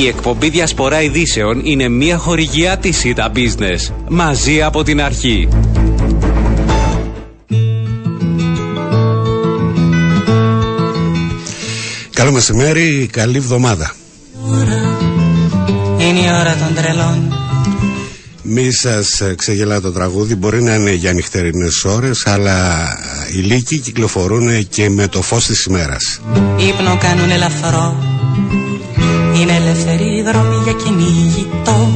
Η εκπομπή Διασπορά Ειδήσεων είναι μια χορηγιά της ΣΥΤΑ Business. Μαζί από την αρχή. Καλό μεσημέρι, καλή εβδομάδα. Είναι η ώρα των τρελών. Μη σας ξεγελά το τραγούδι, μπορεί να είναι για νυχτερινές ώρες, αλλά οι λύκοι κυκλοφορούν και με το φως της ημέρας. Ύπνο κάνουν ελαφρό. Είναι ελεύθερη δρόμη για κυνηγητό.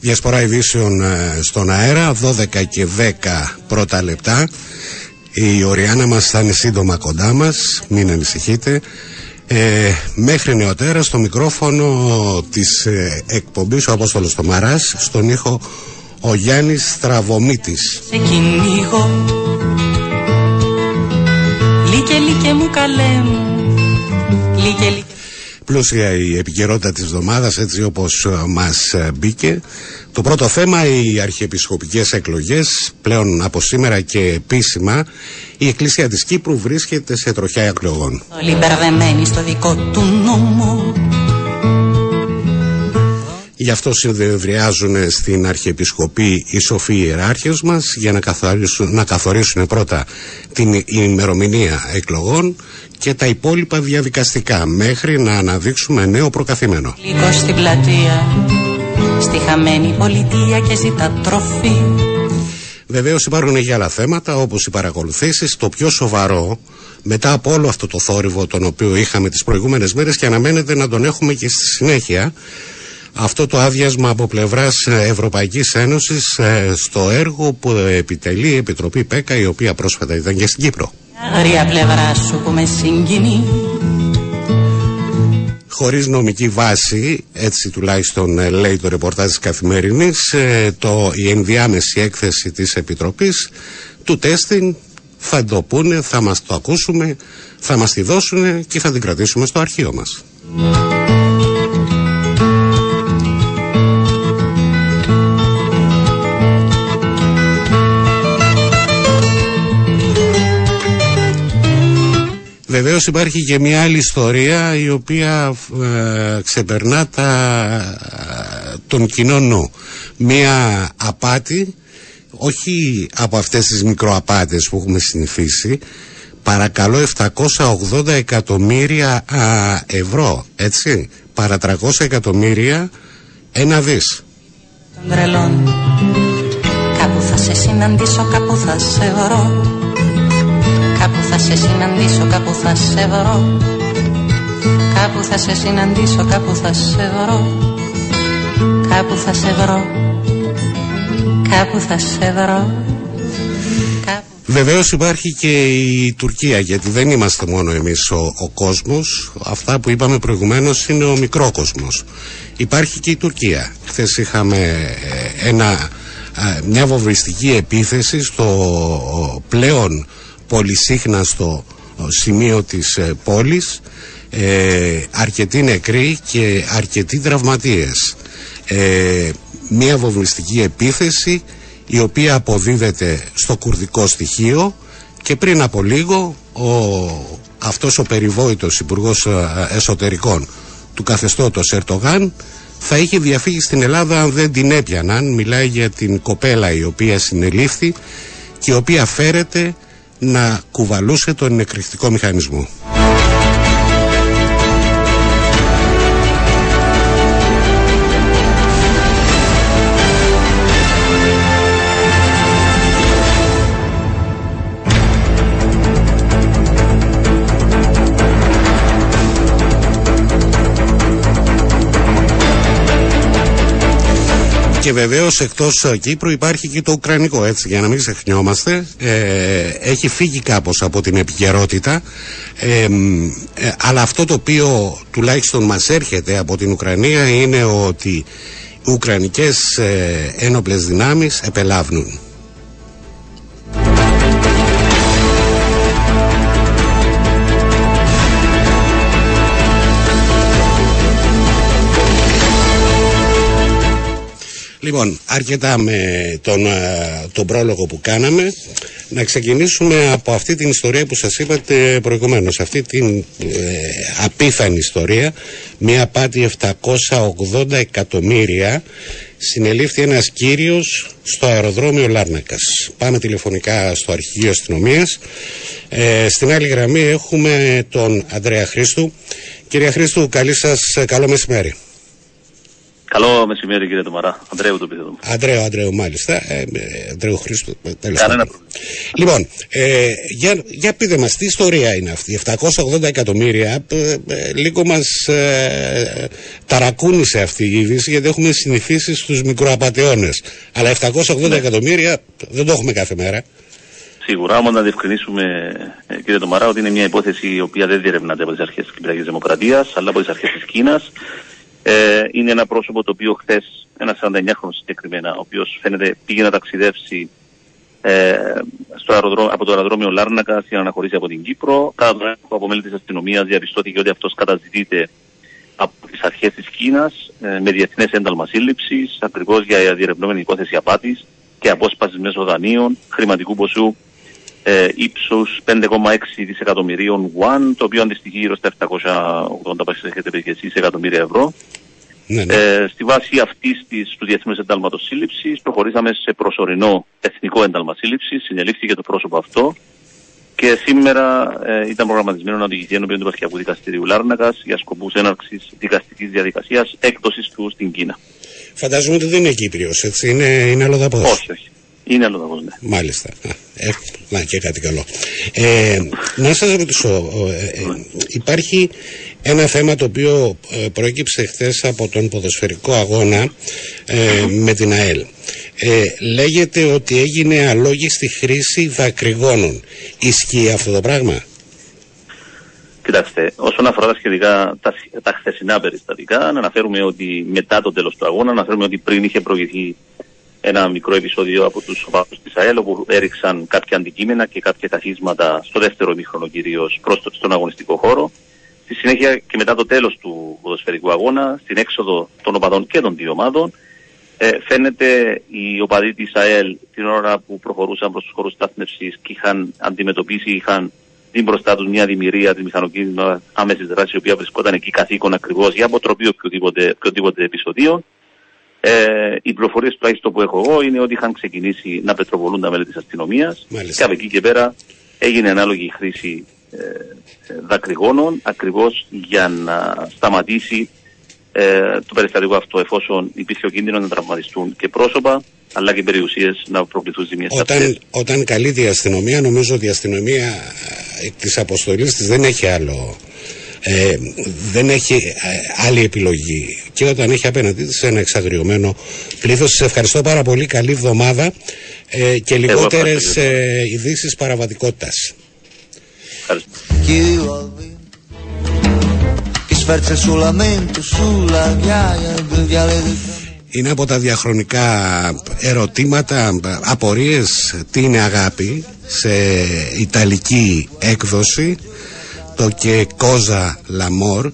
Διασπορά ειδήσεων ε, στον αέρα, 12 και 10 πρώτα λεπτά. Η Οριάννα μας θα είναι σύντομα κοντά μας, μην ανησυχείτε. Ε, μέχρι νεοτέρας στο μικρόφωνο της ε, εκπομπής ο Απόστολος Τομαράς στον ήχο ο Γιάννης Στραβομήτης Σε κυνηγώ Λίκε λίκε μου καλέ μου Λίκε λίκε Πλούσια η επικαιρότητα της εβδομάδας έτσι όπως ε, μας ε, μπήκε το πρώτο θέμα οι αρχιεπισκοπικές εκλογές πλέον από σήμερα και επίσημα η Εκκλησία της Κύπρου βρίσκεται σε τροχιά εκλογών. Όλοι μπερδεμένοι στο δικό του νόμο Γι' αυτό συνδεδριάζουν στην Αρχιεπισκοπή οι σοφοί ιεράρχες μας για να καθορίσουν, να καθορίσουν πρώτα την ημερομηνία εκλογών και τα υπόλοιπα διαδικαστικά μέχρι να αναδείξουμε νέο προκαθήμενο. Λίγο στην πλατεία Στη χαμένη πολιτεία και ζητά τροφή Βεβαίως υπάρχουν και άλλα θέματα όπως οι παρακολουθήσεις, το πιο σοβαρό μετά από όλο αυτό το θόρυβο τον οποίο είχαμε τις προηγούμενες μέρες και αναμένεται να τον έχουμε και στη συνέχεια αυτό το άδειασμα από πλευράς Ευρωπαϊκής Ένωσης ε, στο έργο που επιτελεί η Επιτροπή ΠΕΚΑ η οποία πρόσφατα ήταν και στην Κύπρο. Αγρία πλευρά σου που με συγκινεί χωρίς νομική βάση, έτσι τουλάχιστον ε, λέει το ρεπορτάζ της Καθημερινής, ε, το, η ενδιάμεση έκθεση της Επιτροπής του τέστην θα το πούνε, θα μας το ακούσουμε, θα μας τη δώσουν και θα την κρατήσουμε στο αρχείο μας. Βεβαίως υπάρχει και μια άλλη ιστορία η οποία ε, ξεπερνά τα, τον κοινό νου. Μια απάτη, όχι από αυτές τις μικροαπάτες που έχουμε συνηθίσει, παρακαλώ 780 εκατομμύρια ευρώ, έτσι, παρά 300 εκατομμύρια ένα δις. Των τρελών Κάπου θα σε συναντήσω, κάπου θα σε βρω Κάπου θα σε συναντήσω, κάπου θα σε βρω Κάπου θα σε συναντήσω, κάπου θα σε βρω Κάπου θα σε βρω Κάπου θα σε βρω Κάπου... Βεβαίως υπάρχει και η Τουρκία, γιατί δεν είμαστε μόνο εμείς ο, ο κόσμος. Αυτά που είπαμε προηγουμένως είναι ο μικρό κόσμο. Υπάρχει και η Τουρκία. Χθες είχαμε ε, ένα, ε, μια βομβιστική επίθεση στο πλέον πολυσύχναστο σημείο της ε, πόλης ε, αρκετοί νεκροί και αρκετοί τραυματίες. Ε, μια βομβιστική επίθεση η οποία αποδίδεται στο κουρδικό στοιχείο και πριν από λίγο ο, αυτός ο περιβόητος υπουργός ε, εσωτερικών του καθεστώτος Ερτογάν θα είχε διαφύγει στην Ελλάδα αν δεν την έπιαναν. Μιλάει για την κοπέλα η οποία συνελήφθη και η οποία φέρεται να κουβαλούσε τον εκρηκτικό μηχανισμό. Και βεβαίως εκτός Κύπρου υπάρχει και το Ουκρανικό, έτσι, για να μην ξεχνιόμαστε. Ε, έχει φύγει κάπως από την επικαιρότητα. Ε, ε, αλλά αυτό το οποίο τουλάχιστον μας έρχεται από την Ουκρανία είναι ότι οι Ουκρανικές ε, ένοπλες δυνάμεις επελάβνουν. Λοιπόν, αρκετά με τον, ε, τον πρόλογο που κάναμε. Να ξεκινήσουμε από αυτή την ιστορία που σας είπατε προηγουμένως. Αυτή την ε, απίθανη ιστορία. Μια πάτη 780 εκατομμύρια. Συνελήφθη ένας κύριος στο αεροδρόμιο Λάρνακας. Πάμε τηλεφωνικά στο αρχηγείο αστυνομίας. Ε, στην άλλη γραμμή έχουμε τον Αντρέα Χρήστου. Κύριε Χρήστου, καλή σας, καλό μεσημέρι. Καλό μεσημέρι κύριε Τωμαρά. Αντρέου το επίθετο μου. Αντρέου, Αντρέου, μάλιστα. Ε, ε Αντρέου Χρήστο. Ε, Κανένα πρόβλημα. Λοιπόν, ε, για, για πείτε μας, τι ιστορία είναι αυτή; 780 εκατομμύρια, ε, ε, λίγο μας ε, ταρακούνησε αυτή η είδηση, γιατί έχουμε συνηθίσει στους μικροαπατεώνες. Αλλά 780 ναι. εκατομμύρια δεν το έχουμε κάθε μέρα. Σίγουρα, όμως να διευκρινίσουμε, κύριε Τωμαρά, ότι είναι μια υπόθεση η οποία δεν διερευνάται από τις αρχές της Κυπριακής Δημοκρατίας, αλλά από τις αρχές της Κίνας ε, είναι ένα πρόσωπο το οποίο χθες, ένα 49χρονο συγκεκριμένα, ο οποίος φαίνεται πήγε να ταξιδεύσει ε, στο αεροδρόμιο, από το αεροδρόμιο Λάρνακα για να αναχωρήσει από την Κύπρο. Κατά τον έλεγχο από μέλη της αστυνομίας διαπιστώθηκε ότι αυτός καταζητείται από τις αρχές της Κίνας ε, με διεθνές ένταλμα σύλληψης, ακριβώς για διερευνόμενη υπόθεση απάτης και απόσπασης μέσω δανείων χρηματικού ποσού ε, ύψους 5,6 δισεκατομμυρίων won, το οποίο αντιστοιχεί γύρω στα 780 εκατομμύρια ευρώ. Ναι, ναι. Ε, στη βάση αυτής του Διεθνούς Εντάλματος Σύλληψης, προχωρήσαμε σε προσωρινό εθνικό ένταλμα σύλληψης. Συνελήφθηκε το πρόσωπο αυτό και σήμερα ε, ήταν προγραμματισμένο να οδηγηθεί ενώπιον του Πασχιακού Δικαστηρίου Λάρνακας για σκοπούς έναρξης δικαστικής διαδικασίας έκδοσης του στην Κίνα. Φαντάζομαι ότι δεν είναι Κύπριος, έτσι. Είναι, είναι αλλοδαπός. Όχι, όχι. Είναι αλλοδαπό, ναι. Μάλιστα. Ε, να και κάτι καλό. Ε, να σας ρωτήσω, ε, ε, υπάρχει ένα θέμα το οποίο ε, προέκυψε χθες από τον ποδοσφαιρικό αγώνα με την ΑΕΛ. λέγεται ότι έγινε αλόγιστη χρήση δακρυγόνων. Ισχύει αυτό το πράγμα; Κοιτάξτε, όσον αφορά τα σχετικά, τα, τα χθεσινά περιστατικά, να αναφέρουμε ότι μετά το τέλος του αγώνα, να αναφέρουμε ότι πριν είχε προηγηθεί ένα μικρό επεισόδιο από τους οπαδούς της ΑΕΛ όπου έριξαν κάποια αντικείμενα και κάποια καθίσματα στο δεύτερο ημίχρονο κυρίως προς το, στον αγωνιστικό χώρο. Στη συνέχεια και μετά το τέλος του ποδοσφαιρικού αγώνα, στην έξοδο των οπαδών και των δύο ομάδων, ε, φαίνεται οι οπαδοί της ΑΕΛ την ώρα που προχωρούσαν προς τους χώρους στάθμευσης και είχαν αντιμετωπίσει, είχαν την μπροστά τους μια δημιουργία τη μηχανοκίνητη άμεσης δράσης, η οποία βρισκόταν εκεί καθήκον ακριβώς για αποτροπή οποιοδήποτε, οποιοδήποτε επεισοδίο. Ε, οι πληροφορίες τουλάχιστον που έχω εγώ είναι ότι είχαν ξεκινήσει να πετροβολούν τα μέλη της αστυνομίας και από εκεί και πέρα έγινε ανάλογη χρήση ε, δακρυγόνων ακριβώς για να σταματήσει ε, το περιστατικό αυτό εφόσον υπήρχε ο κίνδυνος να τραυματιστούν και πρόσωπα αλλά και περιουσίες να προκληθούν ζημιέ. Όταν, όταν καλείται η αστυνομία, νομίζω ότι η αστυνομία ε, της αποστολής της δεν έχει άλλο ε, δεν έχει ε, άλλη επιλογή και όταν έχει απέναντί της ένα εξαγριωμένο πλήθος. Σας ευχαριστώ πάρα πολύ, καλή εβδομάδα ε, και λιγότερες ε, ειδήσεις παραβατικότητας. Είναι από τα διαχρονικά ερωτήματα, απορίες, τι είναι αγάπη σε ιταλική έκδοση το και κόζα λαμόρ.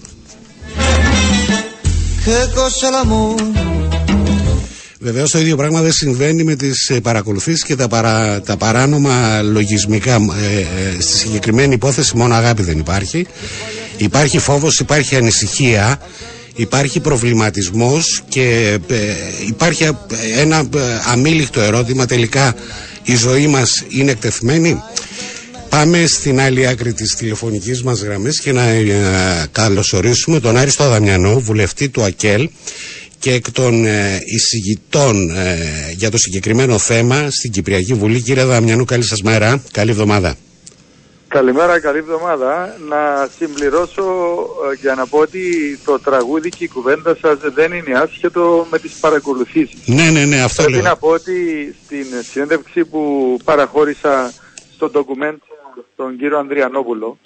Βεβαίως το ίδιο πράγμα δεν συμβαίνει με τις ε, παρακολουθήσεις και τα, παρά, τα παράνομα λογισμικά ε, ε, στη συγκεκριμένη υπόθεση μόνο αγάπη δεν υπάρχει. Υπάρχει φόβος, υπάρχει ανησυχία υπάρχει προβληματισμός και υπάρχει ένα αμήλικτο ερώτημα. Τελικά η ζωή μας είναι εκτεθειμένη Πάμε στην άλλη άκρη της τηλεφωνικής μας γραμμής και να ε, καλωσορίσουμε τον Άριστο Δαμιανό, βουλευτή του ΑΚΕΛ και εκ των ε, εισηγητών ε, για το συγκεκριμένο θέμα στην Κυπριακή Βουλή. Κύριε Δαμιανού, καλή σας μέρα. Καλή εβδομάδα. Καλημέρα, καλή εβδομάδα. Να συμπληρώσω για να πω ότι το τραγούδι και η κουβέντα σας δεν είναι άσχετο με τις παρακολουθήσεις. Ναι, ναι, ναι, αυτό Πρέπει να πω ότι στην συνέντευξη που παραχώρησα στο ντοκουμέντ τον κύριο Ανδριανόπουλο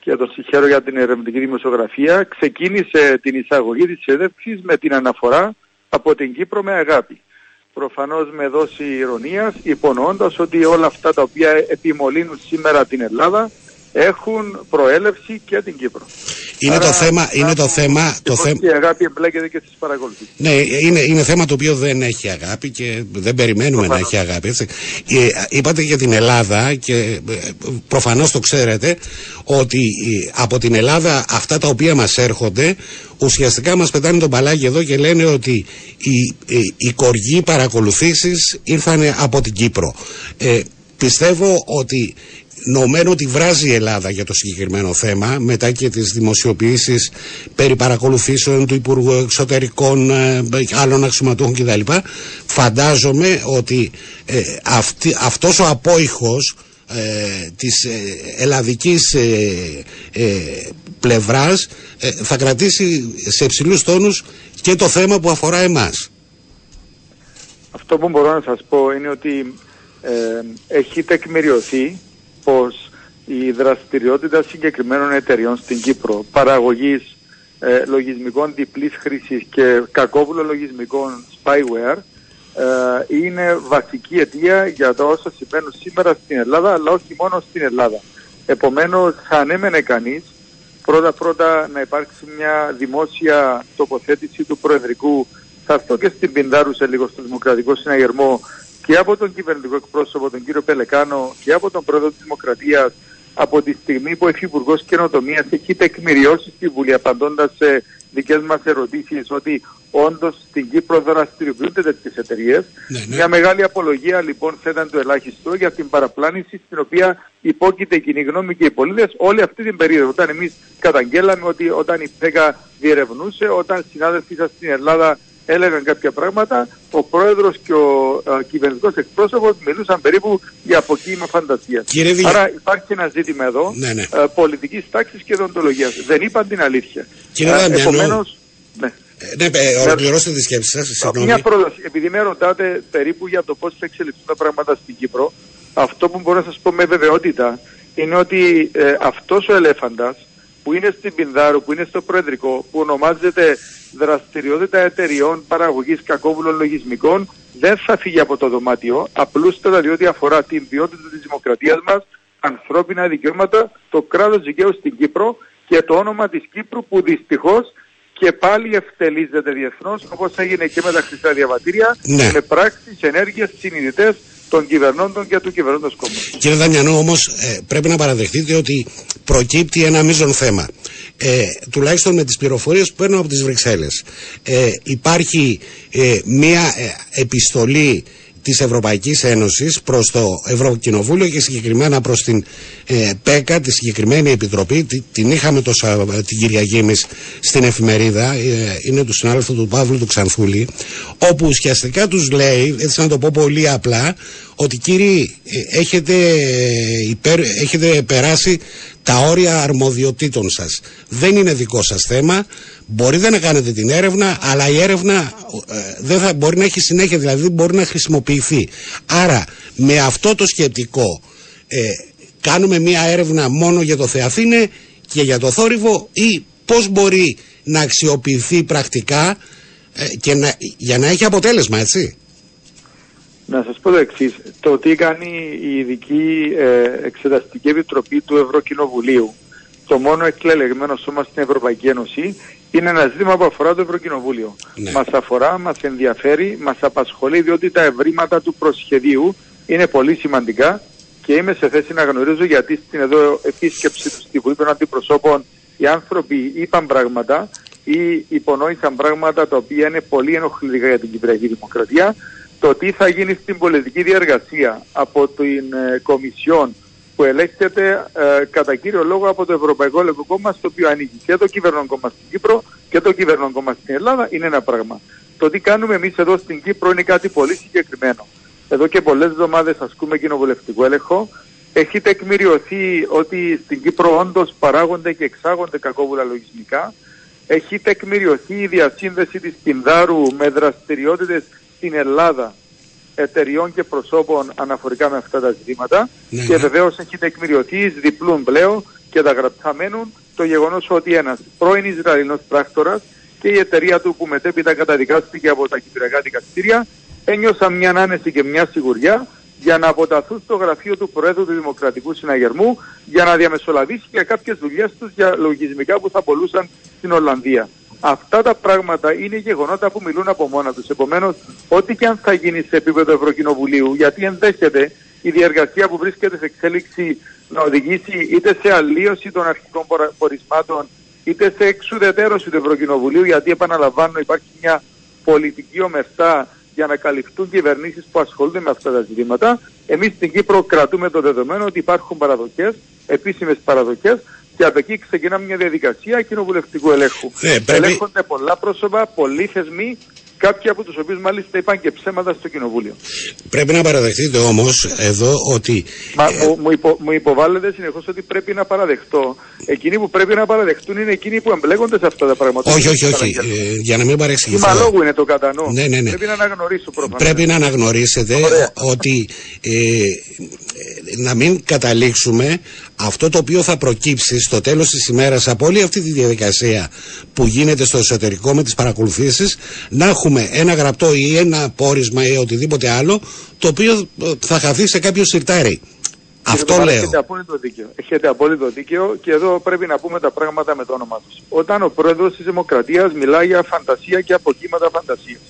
και τον συγχαίρω για την ερευνητική δημοσιογραφία, ξεκίνησε την εισαγωγή της συνέντευξης με την αναφορά από την Κύπρο με αγάπη. Προφανώς με δόση ηρωνίας, υπονοώντας ότι όλα αυτά τα οποία επιμολύνουν σήμερα την Ελλάδα έχουν προέλευση και την Κύπρο. Είναι το θέμα, είναι το θέμα, το θέμα. Η αγάπη εμπλέκεται και στις παρακολουθήσεις. Ναι, είναι, είναι θέμα το οποίο δεν έχει αγάπη και δεν περιμένουμε να έχει αγάπη. Έτσι. Ε, είπατε για την Ελλάδα και ε, προφανώς το ξέρετε ότι ε, από την Ελλάδα αυτά τα οποία μας έρχονται ουσιαστικά μας πετάνε τον παλάκι εδώ και λένε ότι οι, οι, οι κοργοί παρακολουθήσεις ήρθαν από την Κύπρο. Ε, πιστεύω ότι νομένω ότι βράζει η Ελλάδα για το συγκεκριμένο θέμα μετά και τις δημοσιοποιήσεις περί παρακολουθήσεων του Υπουργού Εξωτερικών ε, άλλων αξιωματούχων κτλ. Φαντάζομαι ότι ε, αυτή, αυτός ο απόϊχος ε, της ε, ελλαδικής πλευράς θα κρατήσει σε υψηλούς τόνους και το θέμα που αφορά εμάς. Αυτό που μπορώ να σας πω είναι ότι έχει τεκμηριωθεί πως η δραστηριότητα συγκεκριμένων εταιριών στην Κύπρο παραγωγής ε, λογισμικών διπλής χρήσης και κακόβουλων λογισμικών spyware ε, είναι βασική αιτία για τα όσα συμβαίνουν σήμερα στην Ελλάδα αλλά όχι μόνο στην Ελλάδα. Επομένως θα ανέμενε κανείς πρώτα πρώτα να υπάρξει μια δημόσια τοποθέτηση του Προεδρικού θα αυτό και στην Πινδάρου σε λίγο στο Δημοκρατικό Συναγερμό και από τον κυβερνητικό εκπρόσωπο, τον κύριο Πελεκάνο, και από τον πρόεδρο της Δημοκρατίας, από τη στιγμή που ο Υφυπουργός Καινοτομίας έχει τεκμηριώσει στη Βουλή, απαντώντας σε δικές μας ερωτήσεις, ότι όντως στην Κύπρο δραστηριοποιούνται τέτοιες εταιρείες. Ναι, ναι. Μια μεγάλη απολογία λοιπόν θα ήταν το ελάχιστο για την παραπλάνηση στην οποία υπόκειται η κοινή γνώμη και οι πολίτες όλη αυτή την περίοδο. Όταν εμείς καταγγέλαμε ότι όταν η ΠΕΚΑ διερευνούσε, όταν συνάδελφοί σας στην Ελλάδα έλεγαν κάποια πράγματα, ο πρόεδρος και ο α, κυβερνητικός εκπρόσωπος μιλούσαν περίπου για αποκοίημα φαντασίας. Άρα υπάρχει ένα ζήτημα εδώ ναι, ναι. Α, πολιτικής τάξης και δοντολογίας. Δεν είπαν την αλήθεια. Κύριε α, επομένως, ναι. Ναι, ε, ολοκληρώστε τη σκέψη σας, συγγνώμη. Μια πρόταση, επειδή με ρωτάτε περίπου για το πώς θα εξελιχθούν τα πράγματα στην Κύπρο, αυτό που μπορώ να σας πω με βεβαιότητα είναι ότι ε, αυτός ο ελέφαντας που είναι στην Πινδάρου, που είναι στο Προεδρικό, που ονομάζεται δραστηριότητα εταιριών παραγωγής κακόβουλων λογισμικών δεν θα φύγει από το δωμάτιο, απλούστατα διότι αφορά την ποιότητα της δημοκρατίας μας, ανθρώπινα δικαιώματα, το κράτος δικαίου στην Κύπρο και το όνομα της Κύπρου που δυστυχώς και πάλι ευτελίζεται διεθνώς όπως έγινε και με τα χρυσά διαβατήρια ναι. με πράξεις, ενέργειες, συνειδητές των κυβερνώντων και του κυβερνώντος κόμματος. Κύριε Δανιανό όμως ε, πρέπει να παραδεχτείτε ότι προκύπτει ένα μείζον θέμα. Ε, τουλάχιστον με τις πληροφορίες που παίρνω από τις Βρυξέλλες. Ε, υπάρχει ε, μία ε, επιστολή της Ευρωπαϊκής Ένωσης προς το Ευρωκοινοβούλιο και συγκεκριμένα προς την ε, ΠΕΚΑ, τη συγκεκριμένη επιτροπή, την είχαμε το, την Κυριακή εμείς στην εφημερίδα, ε, είναι του συνάδελφου του Παύλου του Ξανθούλη, όπου ουσιαστικά τους λέει, έτσι να το πω πολύ απλά, ότι κύριοι ε, έχετε, υπέρ, έχετε περάσει τα όρια αρμοδιοτήτων σας. Δεν είναι δικό σας θέμα, μπορείτε να κάνετε την έρευνα, αλλά η έρευνα ε, δεν θα μπορεί να έχει συνέχεια, δηλαδή μπορεί να χρησιμοποιηθεί. Άρα με αυτό το σκεπτικό ε, κάνουμε μια έρευνα μόνο για το Θεαθήνε και για το θόρυβο ή πώς μπορεί να αξιοποιηθεί πρακτικά ε, και να, για να έχει αποτέλεσμα, έτσι; Να σας πω το εξής. Το τι κάνει η ειδική ε, εξεταστική επιτροπή του Ευρωκοινοβουλίου, το μόνο εκλελεγμένο σώμα στην Ευρωπαϊκή Ένωση, είναι ένα ζήτημα που αφορά το Ευρωκοινοβούλιο. Ναι. Μας αφορά, μας ενδιαφέρει, μας απασχολεί διότι τα ευρήματα του προσχεδίου είναι πολύ σημαντικά και είμαι σε θέση να γνωρίζω γιατί στην εδώ επίσκεψη του στη Βουλή των Αντιπροσώπων οι άνθρωποι είπαν πράγματα ή υπονόησαν πράγματα τα οποία είναι πολύ ενοχλητικά για την Κυπριακή Δημοκρατία το τι θα γίνει στην πολιτική διαργασία από την ε, Κομισιόν που ελέγχεται ε, κατά κύριο λόγο από το Ευρωπαϊκό Λαϊκό Κόμμα στο οποίο ανήκει και το κυβερνόν κόμμα στην Κύπρο και το κυβερνόν κόμμα στην Ελλάδα είναι ένα πράγμα. Το τι κάνουμε εμείς εδώ στην Κύπρο είναι κάτι πολύ συγκεκριμένο. Εδώ και πολλές εβδομάδες ασκούμε κοινοβουλευτικό έλεγχο. Έχει τεκμηριωθεί ότι στην Κύπρο όντως παράγονται και εξάγονται κακόβουλα λογισμικά. Έχει τεκμηριωθεί η διασύνδεση της Πινδάρου με δραστηριότητες στην Ελλάδα εταιριών και προσώπων αναφορικά με αυτά τα ζητήματα ναι, και ναι. βεβαίως έχει τεκμηριωθεί διπλούν πλέον και τα γραπτά μένουν το γεγονός ότι ένας πρώην Ισραηλινός πράκτορας και η εταιρεία του που μετέπειτα καταδικάστηκε από τα κυπριακά δικαστήρια ένιωσαν μια άνεση και μια σιγουριά για να αποταθούν στο γραφείο του Προέδρου του Δημοκρατικού Συναγερμού για να διαμεσολαβήσει για κάποιες δουλειές τους για λογισμικά που θα πολλούσαν στην Ολλανδία. Αυτά τα πράγματα είναι γεγονότα που μιλούν από μόνα τους. Επομένως, ό,τι και αν θα γίνει σε επίπεδο Ευρωκοινοβουλίου, γιατί ενδέχεται η διαργασία που βρίσκεται σε εξέλιξη να οδηγήσει είτε σε αλλίωση των αρχικών πορισμάτων, είτε σε εξουδετέρωση του Ευρωκοινοβουλίου, γιατί επαναλαμβάνω υπάρχει μια πολιτική ομερτά για να καλυφθούν κυβερνήσεις που ασχολούνται με αυτά τα ζητήματα. Εμείς στην Κύπρο κρατούμε το δεδομένο ότι υπάρχουν παραδοχές, επίσημες παραδοχές, και από εκεί ξεκινάμε μια διαδικασία κοινοβουλευτικού ελέγχου. Ε, πρέπει... Ελέγχονται πολλά πρόσωπα, πολλοί θεσμοί, κάποιοι από τους οποίους μάλιστα είπαν και ψέματα στο Κοινοβούλιο. Πρέπει να παραδεχτείτε όμως εδώ ότι... Μα, ε... μου, μου, υπο, μου υποβάλλεται συνεχώς ότι πρέπει να παραδεχτώ. Εκείνοι που πρέπει να παραδεχτούν είναι εκείνοι που εμπλέκονται σε αυτά τα πράγματα. Όχι, όχι, όχι. Ε, για να μην παρεξηγηθώ. Μα λόγου είναι το κατανοώ. Ναι, ναι, ναι. Πρέπει να αναγνωρίσω προφανώς. Πρέπει να αναγνωρίσετε Ωραία. ότι ε, να μην καταλήξουμε αυτό το οποίο θα προκύψει στο τέλος της ημέρας από όλη αυτή τη διαδικασία που γίνεται στο εσωτερικό με τις παρακολουθήσεις να έχουμε ένα γραπτό ή ένα πόρισμα ή οτιδήποτε άλλο το οποίο θα χαθεί σε κάποιο σιρτάρι. Αυτό Κύριε λέω. Έχετε απόλυτο δίκαιο. Έχετε απόλυτο δίκαιο και εδώ πρέπει να πούμε τα πράγματα με το όνομά τους. Όταν ο πρόεδρος της Δημοκρατίας μιλάει για φαντασία και αποκύματα φαντασίας.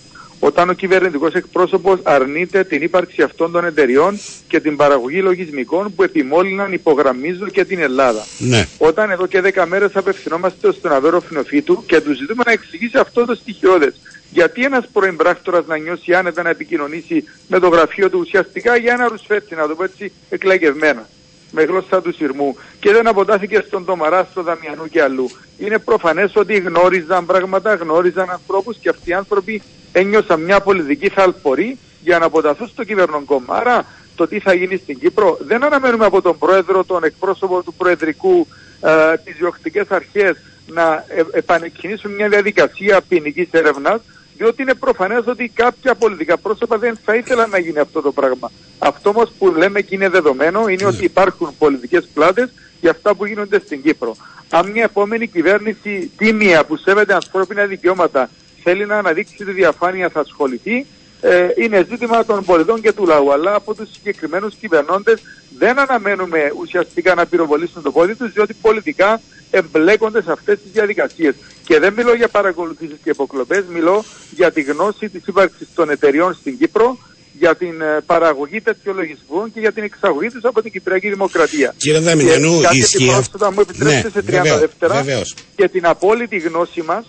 Όταν ο κυβερνητικός εκπρόσωπος αρνείται την ύπαρξη αυτών των εταιριών και την παραγωγή λογισμικών που επιμόλυναν, υπογραμμίζω και την Ελλάδα. Ναι. Όταν εδώ και 10 μέρες απευθυνόμαστε στον Αβέρο Φινοφίτου και τους ζητούμε να εξηγήσει αυτό το στοιχειώδες. Γιατί ένας πρώην πράκτορας να νιώσει άνετα να επικοινωνήσει με το γραφείο του ουσιαστικά για ένα ρουσφέτσι, να το πω έτσι, εκλαγευμένα με γλώσσα του σειρμού και δεν αποτάθηκε στον Τομαρά, στο Δαμιανού και αλλού. Είναι προφανές ότι γνώριζαν πράγματα, γνώριζαν ανθρώπους και αυτοί οι άνθρωποι ένιωσαν μια πολιτική θαλπορή για να αποταθούν στο κυβερνοκόμμα. Άρα το τι θα γίνει στην Κύπρο δεν αναμένουμε από τον Πρόεδρο, τον εκπρόσωπο του Προεδρικού, ε, τις διοκτικές αρχές να ε, επανεκκινήσουν μια διαδικασία ποινικής έρευνας, διότι είναι προφανές ότι κάποια πολιτικά πρόσωπα δεν θα ήθελαν να γίνει αυτό το πράγμα. Αυτό όμως που λέμε και είναι δεδομένο είναι ότι υπάρχουν πολιτικές πλάτες για αυτά που γίνονται στην Κύπρο. Αν μια επόμενη κυβέρνηση τίμια που σέβεται ανθρώπινα δικαιώματα θέλει να αναδείξει τη διαφάνεια θα ασχοληθεί, ε, είναι ζήτημα των πολιτών και του λαού. Αλλά από τους συγκεκριμένους κυβερνώντες δεν αναμένουμε ουσιαστικά να πυροβολήσουν το πόδι τους, διότι πολιτικά εμπλέκονται σε αυτές τις διαδικασίες. Και δεν μιλώ για παρακολουθήσεις και υποκλοπές, μιλώ για τη γνώση της ύπαρξης των εταιριών στην Κύπρο, για την ε, παραγωγή τέτοιων λογισμών και για την εξαγωγή τους από την Κυπριακή Δημοκρατία. Κύριε Δαμινιανού, Και κάτι ισχύει επιπρόσθετα, αυτό. μου επιτρέψετε σε 30 βεβαίως, δεύτερα βεβαίως. και την απόλυτη γνώση μας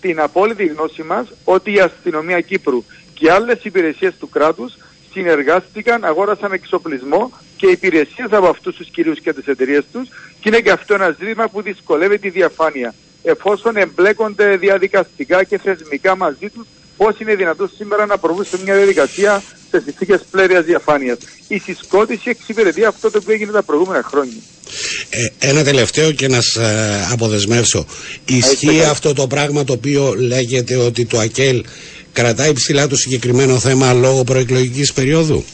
την απόλυτη γνώση μας ότι η αστυνομία Κύπρου και άλλες υπηρεσίες του κράτους συνεργάστηκαν, αγόρασαν εξοπλισμό και υπηρεσίες από αυτούς τους κυρίους και τις εταιρείες τους και είναι και αυτό ένας ζήτημα που δυσκολεύει τη διαφάνεια. Εφόσον εμπλέκονται διαδικαστικά και θεσμικά μαζί τους, πώς είναι δυνατόν σήμερα να προβούν σε μια διαδικασία σε συνθήκες πλέρειας διαφάνειας. Η συσκότηση εξυπηρετεί αυτό το οποίο έγινε τα προηγούμενα χρόνια. Ε, ένα τελευταίο και να σας αποδεσμεύσω. Ισχύει καλά. αυτό το πράγμα το οποίο λέγεται ότι το ΑΚΕΛ κρατάει ψηλά το συγκεκριμένο θέμα λόγω προεκλογικής περίοδου;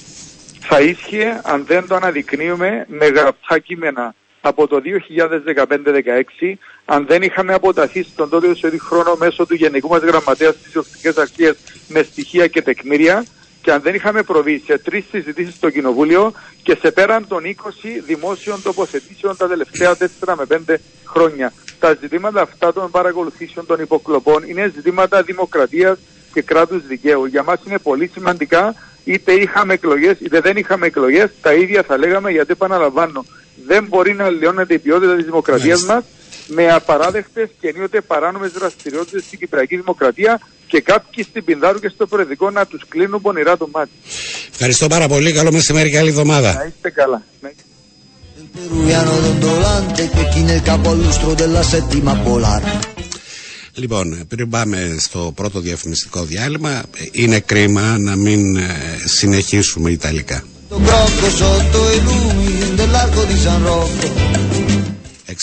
θα ίσχυε αν δεν το αναδεικνύουμε με γραπτά κείμενα από το 2015-16, αν δεν είχαμε αποταθεί στον τότε ουσιαστικό χρόνο μέσω του Γενικού μας Γραμματέας στις Διοκτικές Αρχές με στοιχεία και τεκμήρια και αν δεν είχαμε προβεί σε τρεις συζητήσεις στο Κοινοβούλιο και σε πέραν των 20 δημόσιων τοποθετήσεων τα τελευταία 4 με 5 χρόνια. Τα ζητήματα αυτά των παρακολουθήσεων των υποκλοπών είναι ζητήματα δημοκρατίας και κράτους δικαίου. Για μας είναι πολύ σημαντικά είτε είχαμε εκλογές είτε δεν είχαμε εκλογές, τα ίδια θα λέγαμε γιατί επαναλαμβάνω. Δεν μπορεί να λιώνεται η ποιότητα της δημοκρατίας Μάλιστα. Μας με απαράδεκτες και ενίοτε παράνομες δραστηριότητες στην Κυπριακή Δημοκρατία και κάποιοι στην Πινδάρου και στο Προεδρικό να τους κλείνουν πονηρά το μάτι. Ευχαριστώ πάρα πολύ. Καλό μεσημέρι και άλλη Να εβδομάδα. είστε καλά. Να είστε- Il peruviano dondolante che chi nel capo allustro della settima polare. Λοιπόν, πριν πάμε στο πρώτο διαφημιστικό διάλειμμα, ε, είναι κρίμα να μην ε, συνεχίσουμε Ιταλικά.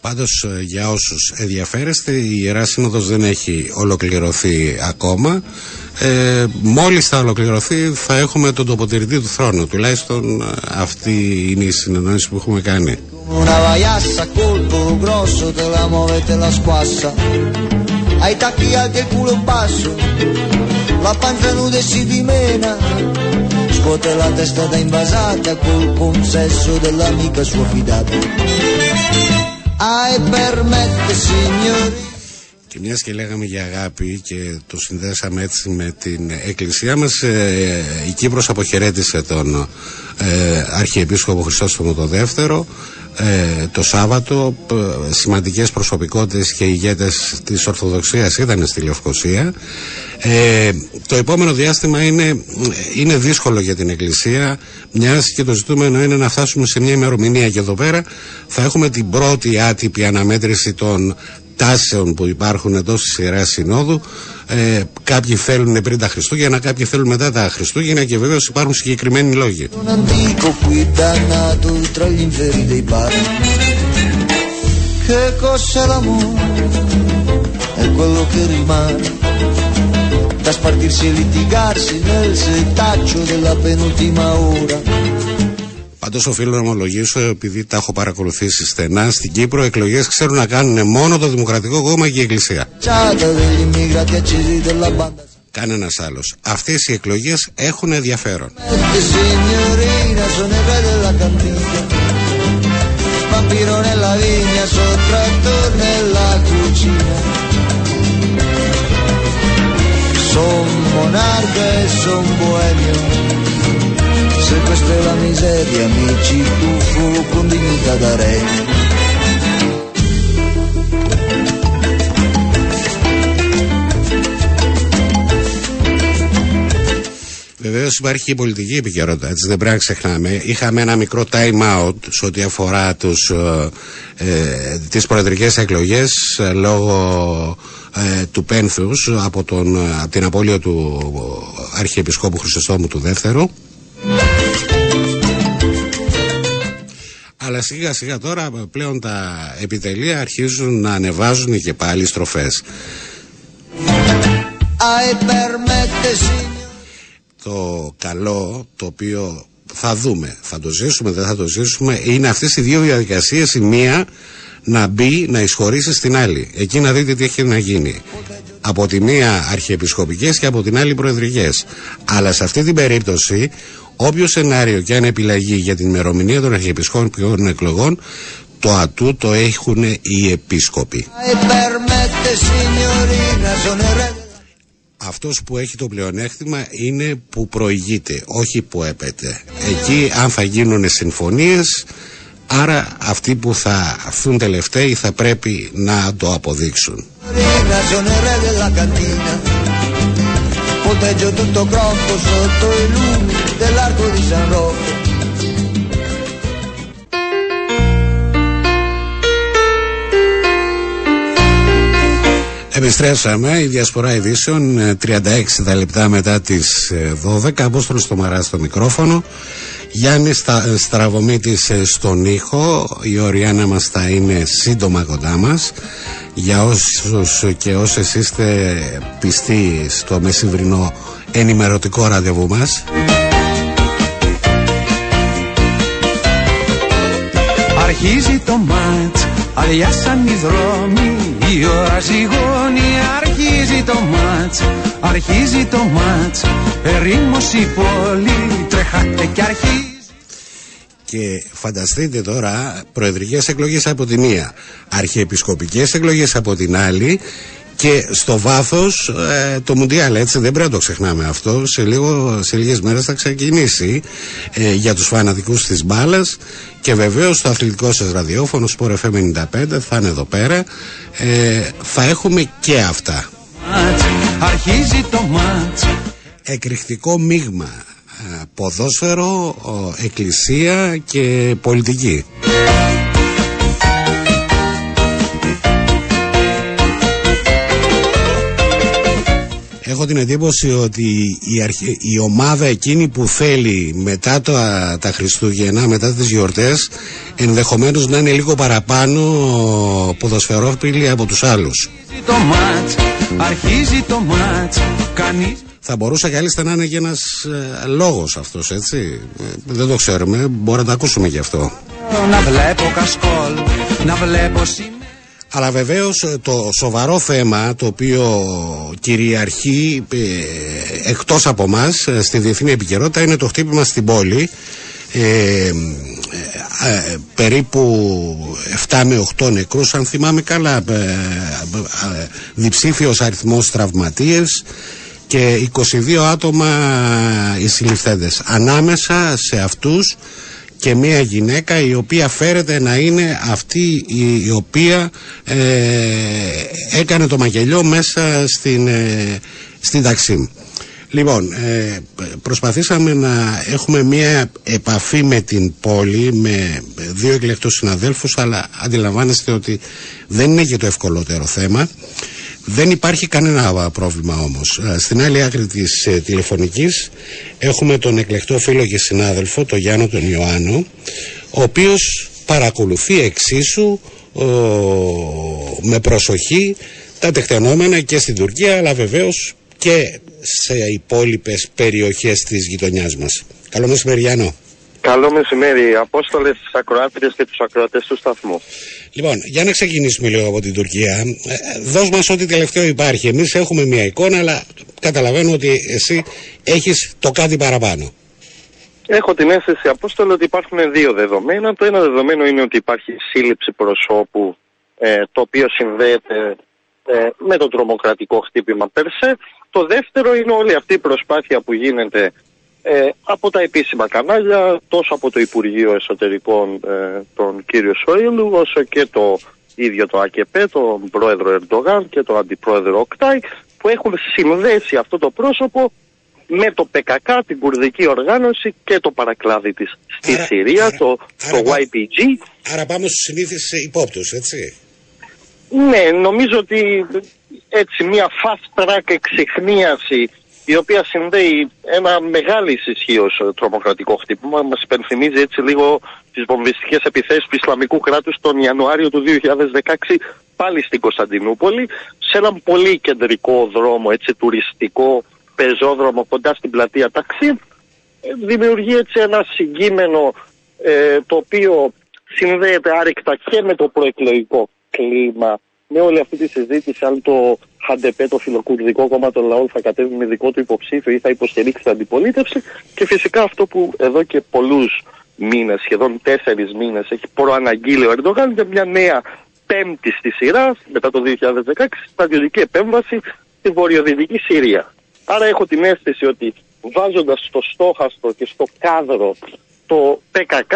Πάντως ε, για όσους ενδιαφέρεστε η Ιερά Σύνοδος δεν έχει ολοκληρωθεί ακόμα. Ε, μόλις θα ολοκληρωθεί θα έχουμε τον τοποτηρητή του θρόνου. Τουλάχιστον ε, αυτή είναι η συνεννόηση που έχουμε κάνει. Una vaiassa a colpo grosso te la muove e te la squassa. Ai tacchi alti e il culo basso. La pancia nuda e si dimena. Scuote la testa da invasata Col consesso dell'amica sua fidata. Ai permette signori Και μιας και λέγαμε για αγάπη και το συνδέσαμε έτσι με την εκκλησία μας ε, η Κύπρος αποχαιρέτησε τον ε, Αρχιεπίσκοπο Χριστόστομο το δεύτερο ε, το Σάββατο ε, σημαντικές προσωπικότητες και ηγέτες της Ορθοδοξίας ήταν στη Λευκοσία. Ε, το επόμενο διάστημα είναι, είναι δύσκολο για την Εκκλησία μιας και το ζητούμενο είναι να φτάσουμε σε μια ημερομηνία. Και εδώ πέρα θα έχουμε την πρώτη άτυπη αναμέτρηση των τάσεων που υπάρχουν εδώ στη Σειρά Συνόδου. Ε, κάποιοι θέλουν πριν τα Χριστούγεννα, κάποιοι θέλουν μετά τα Χριστούγεννα και βεβαίως υπάρχουν συγκεκριμένοι λόγοι. Un antico qui dannato tra gli inferi dei bar Che cos'è l'amore? È quello che rimane Da spartirsi e litigarsi nel setaccio della penultima ora Πάντως οφείλω να ομολογήσω, επειδή τα έχω παρακολουθήσει στενά στην Κύπρο, εκλογές ξέρουν να κάνουν μόνο το Δημοκρατικό Κόμμα και η Εκκλησία. Ciata degli immigrati accesi della banda Κανένας άλλος. Αυτές οι εκλογές έχουν ενδιαφέρον. E signorina sono il re della cantina Vampiro nella vigna, sottratto nella cucina Son monarca e son boemio Se questa è la miseria mi ci tuffo con dignità da regno Βεβαίως υπάρχει και η πολιτική επικαιρότητα, έτσι δεν πρέπει να ξεχνάμε. Είχαμε ένα μικρό time out σε ό,τι αφορά τους, ε, ε, τις προεδρικές εκλογές ε, λόγω ε, του πένθους από, τον, ε, από την απώλεια του Αρχιεπισκόπου Χρυσοστόμου του Δεύτερου. Αλλά σιγά σιγά τώρα πλέον τα επιτελεία αρχίζουν να ανεβάζουν και πάλι στροφές. Ai permette signor το καλό το οποίο θα δούμε, θα το ζήσουμε, δεν θα το ζήσουμε, είναι αυτές οι δύο διαδικασίες, η μία να μπει, να εισχωρήσει στην άλλη. Εκεί να δείτε τι έχει να γίνει. Από τη μία αρχιεπισκοπικές και από την άλλη προεδρικές. Αλλά σε αυτή την περίπτωση, όποιο σενάριο και αν επιλαγεί για την ημερομηνία των αρχιεπισκόπικών εκλογών, το ατού το έχουν οι επίσκοποι. Ai permette signorina sono il re αυτός που έχει το πλεονέκτημα είναι που προηγείται, όχι που έπεται. Εκεί αν θα γίνουν συμφωνίες, άρα αυτοί που θα έρθουν τελευταίοι θα πρέπει να το αποδείξουν. Poteggio tutto croppo sotto i lumi dell'arco di San Rocco. Επιστρέψαμε, η Διασπορά Ειδήσεων, ε, 36 τα λεπτά μετά τις ε, 12, Απόστολος στο Μαρά στο μικρόφωνο, Γιάννη στα, ε, Στραβωμίτης ε, στον ήχο, η Οριάννα μας θα είναι σύντομα κοντά μας, για όσους και όσες είστε πιστοί στο μεσημβρινό ενημερωτικό ραντεβού μας. Αρχίζει το μάτς, αδειάσαν οι δρόμοι Η ώρα ζυγώνει, αρχίζει το μάτς Αρχίζει το μάτς, ερήμος η πόλη Τρέχατε και αρχίζει. Και φανταστείτε τώρα προεδρικές εκλογές από τη μία, αρχιεπισκοπικές εκλογές από την άλλη και στο βάθος ε, το Μουντιάλ έτσι δεν πρέπει να το ξεχνάμε αυτό. Σε, λίγο, σε λίγες μέρες θα ξεκινήσει ε, για τους φανατικούς της μπάλας. Και βεβαίως το αθλητικό σας ραδιόφωνο Sport FM 95 θα είναι εδώ πέρα. Ε, θα έχουμε και αυτά. Μάτς Αρχίζει το μάτς. Εκρηκτικό μείγμα ε, ποδόσφαιρο, ο, εκκλησία και πολιτική έχω την εντύπωση ότι η, αρχι- η ομάδα εκείνη που θέλει μετά τα, τα Χριστούγεννα, μετά τις γιορτές, ενδεχομένως να είναι λίγο παραπάνω ποδοσφαιρόπιλοι από τους άλλους. Αρχίζει το μάτς, αρχίζει το μάτς Κανείς Θα μπορούσε κάλλιστα να είναι και ένας ε, λόγος αυτός, έτσι. Ε, δεν το ξέρουμε, μπορεί να το ακούσουμε γι' αυτό. να βλέπω κασκόλ Να βλέπω σημαία Αλλά βεβαίως ε, το σοβαρό θέμα το οποίο κυριαρχεί ε, εκτός από μας ε, στη διεθνή επικαιρότητα είναι το χτύπημα στην πόλη. Ε, ε, ε, περίπου 7 με 8 νεκρούς αν θυμάμαι καλά ε, ε, διψήφιος αριθμός τραυματίες και 22 άτομα οι συλληφθέντες. Ανάμεσα σε αυτούς και μια γυναίκα η οποία φέρεται να είναι αυτή η, η οποία ε, έκανε το μαγελιό μέσα στην, ε, στην Ταξίμ. Λοιπόν, ε, προσπαθήσαμε να έχουμε μια επαφή με την πόλη, με δύο εκλεκτούς συναδέλφους, αλλά αντιλαμβάνεστε ότι δεν είναι και το ευκολότερο θέμα. Δεν υπάρχει κανένα πρόβλημα όμως. Ε, Στην άλλη άκρη της ε, τηλεφωνικής έχουμε τον εκλεκτό φίλο και συνάδελφο, τον Γιάννο τον Ιωάννο, ο οποίος παρακολουθεί εξίσου ο, με προσοχή τα τεκτενόμενα και στην Τουρκία αλλά βεβαίως και σε υπόλοιπες περιοχές της γειτονιάς μας. Καλό μεσημέρι Γιάννο. Καλό μεσημέρι, Απόστολε στις ακροάτριες και τους ακροατές του σταθμού. Λοιπόν, για να ξεκινήσουμε λίγο από την Τουρκία. Ε, δώσ' μας ό,τι τελευταίο υπάρχει. Εμείς έχουμε μια εικόνα, αλλά καταλαβαίνω ότι εσύ έχεις το κάτι παραπάνω. Έχω την αίσθηση, Απόστολε, ότι υπάρχουν δύο δεδομένα. Το ένα δεδομένο είναι ότι υπάρχει σύλληψη προσώπου, ε, το οποίο συνδέεται ε, με το τρομοκρατικό χτύπημα Περσέ. Το δεύτερο είναι όλη αυτή η προσπάθεια που γίνεται ε, από τα επίσημα κανάλια, τόσο από το Υπουργείο Εσωτερικών ε, τον κύριο Σόιλου, όσο και το ίδιο το ΑΚΕΠ, τον πρόεδρο Ερντογάν και τον αντιπρόεδρο Οκτάι, που έχουν συνδέσει αυτό το πρόσωπο με το ΠΚΚ, την κουρδική οργάνωση και το παρακλάδι της στη Άρα- Συρία, άρα- το, άρα το πά- YPG. Άρα πάμε στους συνήθεις υπόπτους, έτσι. Ναι, νομίζω ότι έτσι μια fast track εξυχνίαση η οποία συνδέει ένα μεγάλη ισχύως τρομοκρατικό χτύπημα. Μας υπενθυμίζει έτσι λίγο τις βομβιστικές επιθέσεις του Ισλαμικού κράτους τον Ιανουάριο του 2016 πάλι στην Κωνσταντινούπολη, σε έναν πολύ κεντρικό δρόμο, έτσι τουριστικό πεζόδρομο κοντά στην πλατεία Ταξί. Δημιουργεί έτσι ένα συγκείμενο ε, το οποίο συνδέεται άρρηκτα και με το προεκλογικό κλίμα, με όλη αυτή τη συζήτηση αν το ΧΑΝΤΕΠΕ, το φιλοκουρδικό κόμμα των λαών, θα κατέβει με δικό του υποψήφιο ή θα υποστηρίξει την αντιπολίτευση. Και φυσικά αυτό που εδώ και πολλούς μήνες, σχεδόν τέσσερις μήνες, έχει προαναγγείλει ο Ερντογάν για μια νέα πέμπτη στη σειρά, μετά το 2016, στρατιωτική επέμβαση στη βορειοδυτική Συρία. Άρα έχω την αίσθηση ότι βάζοντας στο στόχαστρο και στο κάδρο το ΠΚΚ,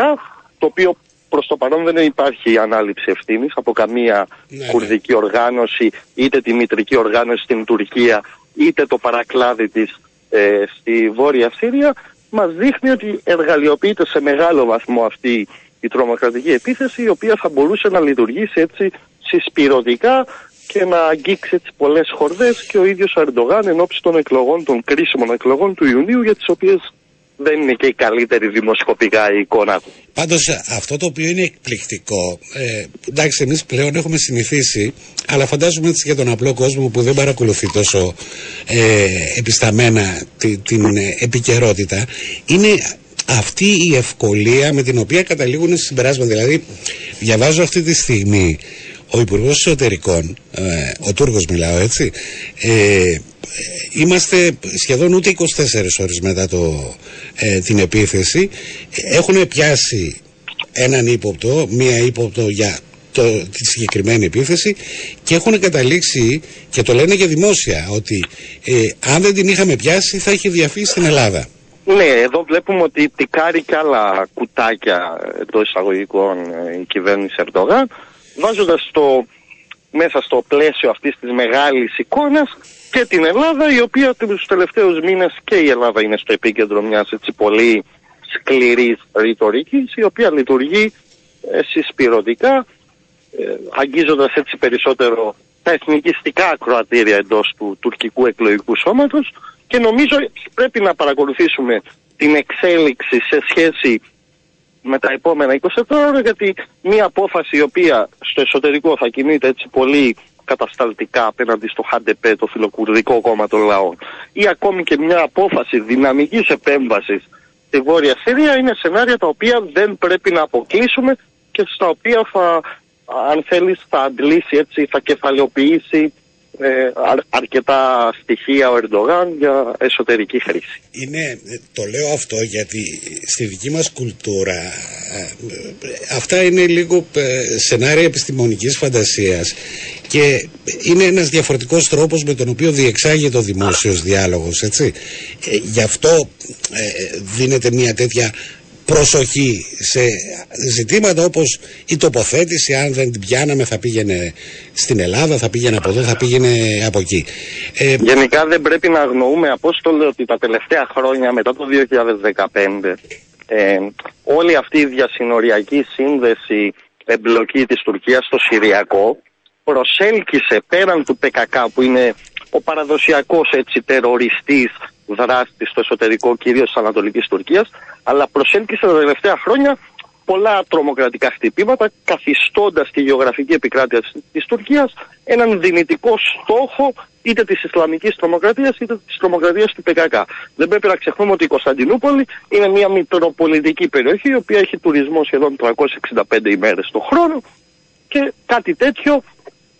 το οποίο προς το παρόν δεν υπάρχει ανάληψη ευθύνης από καμία Ναι, κουρδική οργάνωση, είτε τη μητρική οργάνωση στην Τουρκία, είτε το παρακλάδι της ε, στη Βόρεια Σύρια, μας δείχνει ότι εργαλειοποιείται σε μεγάλο βαθμό αυτή η τρομοκρατική επίθεση, η οποία θα μπορούσε να λειτουργήσει έτσι συσπηρωτικά και να αγγίξει έτσι πολλές χορδές και ο ίδιος ο Ερντογάν εν ώψη των εκλογών, των κρίσιμων εκλογών του Ιουνίου, για τις οποίες δεν είναι και η καλύτερη δημοσκοπικά η εικόνα του. Πάντως αυτό το οποίο είναι εκπληκτικό, ε, εντάξει εμείς πλέον έχουμε συνηθίσει, αλλά φαντάζομαι έτσι για τον απλό κόσμο που δεν παρακολουθεί τόσο ε, επισταμένα τη- την ε, επικαιρότητα, είναι αυτή η ευκολία με την οποία καταλήγουν στις συμπεράσματα. Δηλαδή, διαβάζω αυτή τη στιγμή ο Υπουργός Εσωτερικών, ε, ο Τούρκος μιλάω έτσι, ε, είμαστε σχεδόν ούτε 24 ώρες μετά το, ε, την επίθεση έχουν πιάσει έναν ύποπτο, μία ύποπτο για το, τη συγκεκριμένη επίθεση και έχουν καταλήξει και το λένε και δημόσια ότι ε, αν δεν την είχαμε πιάσει θα είχε διαφύγει στην Ελλάδα. Ναι, εδώ βλέπουμε ότι τικάρει και άλλα κουτάκια εντός εισαγωγικών ε, η κυβέρνηση Ερντογάν, βάζοντας το, μέσα στο πλαίσιο αυτής της μεγάλης εικόνας και την Ελλάδα, η οποία τους τελευταίους μήνες και η Ελλάδα είναι στο επίκεντρο μιας πολύ σκληρής ρητορικής, η οποία λειτουργεί ε, συσπηρωτικά, ε, αγγίζοντας έτσι περισσότερο τα εθνικιστικά ακροατήρια εντός του τουρκικού εκλογικού σώματος. Και νομίζω πρέπει να παρακολουθήσουμε την εξέλιξη σε σχέση με τα επόμενα 24 ώρα γιατί μια απόφαση η οποία στο εσωτερικό θα κινείται έτσι πολύ κατασταλτικά απέναντι στο ΧΑΝΤΕΠΕ, το φιλοκουρδικό κόμμα των λαών. Ή ακόμη και μια απόφαση δυναμικής επέμβασης στη Βόρεια Συρία είναι σενάρια τα οποία δεν πρέπει να αποκλείσουμε και στα οποία θα, αν θέλεις, θα αντλήσει έτσι, θα κεφαλαιοποιήσει ε, αρκετά στοιχεία ο Ερντογάν για εσωτερική χρήση. Είναι, το λέω αυτό γιατί στη δική μας κουλτούρα ε, αυτά είναι λίγο ε, σενάρια επιστημονικής φαντασίας και είναι ένας διαφορετικός τρόπος με τον οποίο διεξάγεται ο δημόσιος διάλογος έτσι. γι' αυτό δίνεται μια τέτοια προσοχή σε ζητήματα όπως η τοποθέτηση αν δεν την πιάναμε θα πήγαινε στην Ελλάδα, θα πήγαινε από εδώ, θα πήγαινε από εκεί. Ε, Γενικά δεν πρέπει να αγνοούμε Απόστολε ότι τα τελευταία χρόνια μετά το 2015 ε, όλη αυτή η διασυνοριακή σύνδεση εμπλοκή της Τουρκίας στο Συριακό προσέλκυσε πέραν του ΠΚΚ που είναι ο παραδοσιακός έτσι τεροριστής δράστη στο εσωτερικό κυρίως της Ανατολικής Τουρκίας αλλά προσέλκυσε τα τελευταία χρόνια πολλά τρομοκρατικά χτυπήματα καθιστώντας τη γεωγραφική επικράτεια της Τουρκίας έναν δυνητικό στόχο είτε της Ισλαμικής τρομοκρατίας είτε της τρομοκρατίας του ΠΚΚ. Δεν πρέπει να ξεχνούμε ότι η Κωνσταντινούπολη είναι μια μητροπολιτική περιοχή η οποία έχει τουρισμό σχεδόν 365 ημέρες το χρόνο και κάτι τέτοιο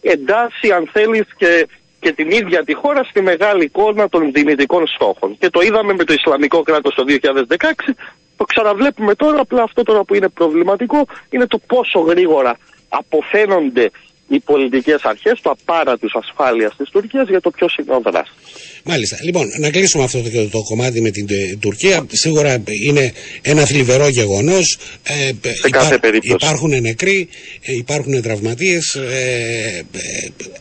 εντάσσει αν θέλεις και και την ίδια τη χώρα στη μεγάλη εικόνα των δυνητικών στόχων. Και το είδαμε με το Ισλαμικό κράτος το 2016, το ξαναβλέπουμε τώρα, απλά αυτό τώρα που είναι προβληματικό είναι το πόσο γρήγορα αποφαίνονται οι πολιτικές αρχές τους απάρατου ασφάλειας της Τουρκίας για το ποιο είναι ο δράστης. Μάλιστα. Λοιπόν, να κλείσουμε αυτό το, το κομμάτι με την ε, Τουρκία. Σίγουρα είναι ένα θλιβερό γεγονός. Ε, Σε κάθε περίπτωση. Υπάρχουν νεκροί, ε, υπάρχουν τραυματίες.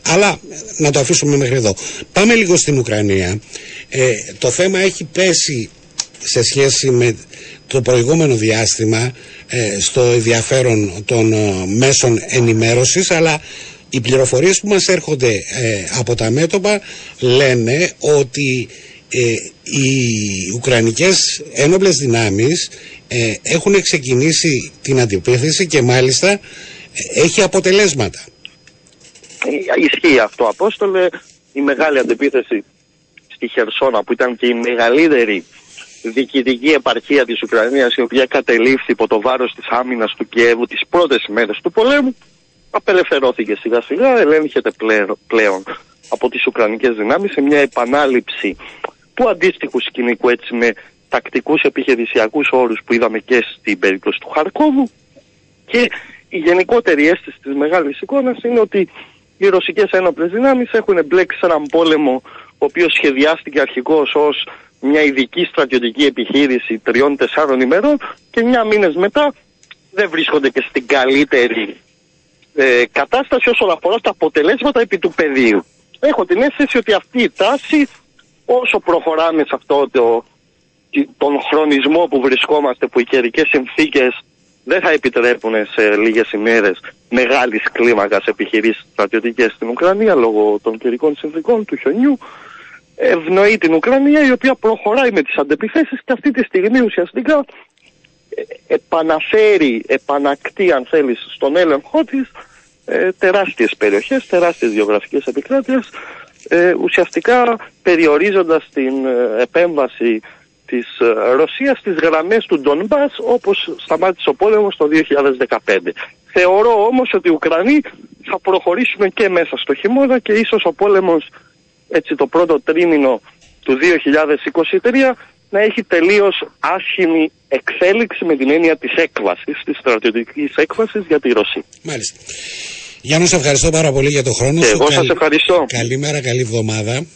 αλλά να το αφήσουμε μέχρι εδώ. Πάμε λίγο στην Ουκρανία. το θέμα έχει πέσει σε σχέση με το προηγούμενο διάστημα ε, στο ενδιαφέρον των ε, μέσων ενημέρωσης αλλά οι πληροφορίες που μας έρχονται ε, από τα μέτωπα λένε ότι οι Ουκρανικές ένοπλες δυνάμεις έχουν ξεκινήσει την αντιπίθεση και μάλιστα έχει αποτελέσματα. Ισχύει αυτό Απόστολε, η μεγάλη αντιπίθεση στη Χερσόνα που ήταν και η μεγαλύτερη διοικητική επαρχία της Ουκρανίας η οποία κατελήφθη υπό το βάρος της άμυνας του Κιέβου τις πρώτες μέρες του πολέμου απελευθερώθηκε σιγά σιγά, ελέγχεται πλέον από τις Ουκρανικές δυνάμεις σε μια επανάληψη του αντίστοιχου σκηνικού έτσι με τακτικούς επιχειρησιακούς όρους που είδαμε και στην περίπτωση του Χαρκόβου και η γενικότερη αίσθηση της μεγάλης εικόνας είναι ότι οι ρωσικές ένοπλες δυνάμεις έχουν εμπλέξει σε έναν πόλεμο ο οποίος σχεδιάστηκε αρχικώς ως μια ειδική στρατιωτική επιχείρηση τριών-τεσσάρων ημερών και μια μήνες μετά δεν βρίσκονται και στην καλύτερη ε, κατάσταση όσον αφορά τα αποτελέσματα επί του πεδίου. Έχω την αίσθηση ότι αυτή η τάση όσο προχωράμε σε αυτό το, τον χρονισμό που βρισκόμαστε που οι καιρικές συνθήκες δεν θα επιτρέπουν σε λίγες ημέρες μεγάλης κλίμακας επιχειρήσεις στρατιωτικές στην Ουκρανία λόγω των καιρικών συνθήκων του χιονιού ευνοεί την Ουκρανία η οποία προχωράει με τις αντεπιθέσεις και αυτή τη στιγμή ουσιαστικά ε, επαναφέρει, επανακτεί αν θέλεις στον έλεγχό της ε, τεράστιες περιοχές, τεράστιες γεωγραφικές επικράτειες ε, ουσιαστικά περιορίζοντας την ε, επέμβαση της Ρωσίας στις γραμμές του Ντονμπάς όπως σταμάτησε ο πόλεμος το 2015. Θεωρώ όμως ότι οι Ουκρανοί θα προχωρήσουν και μέσα στο χειμώνα και ίσως ο πόλεμος έτσι το πρώτο τρίμηνο του 2023 να έχει τελείως άσχημη εξέλιξη με την έννοια της έκβασης, της στρατιωτικής έκβασης για τη Ρωσία. Μάλιστα. Γιάννη, σε ευχαριστώ πάρα πολύ για το χρόνο και σου. Εγώ σας ευχαριστώ. Καλημέρα, καλή εβδομάδα.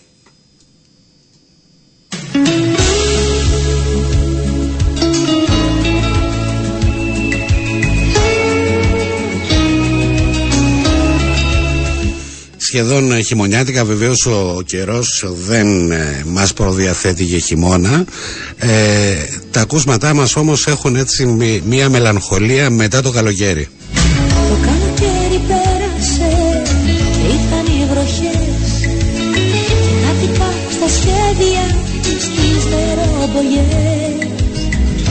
σχεδόν ε, χειμωνιάτικα. Βεβαίως ο καιρός δεν ε, μας προδιαθέτει για χειμώνα. Ε, τα ακούσματά μας όμως έχουν έτσι μία μελαγχολία μετά το καλοκαίρι. Το καλοκαίρι πέρασε και ήρθαν οι βροχές. Και χάθηκα στα σχέδια στις νεροπολιές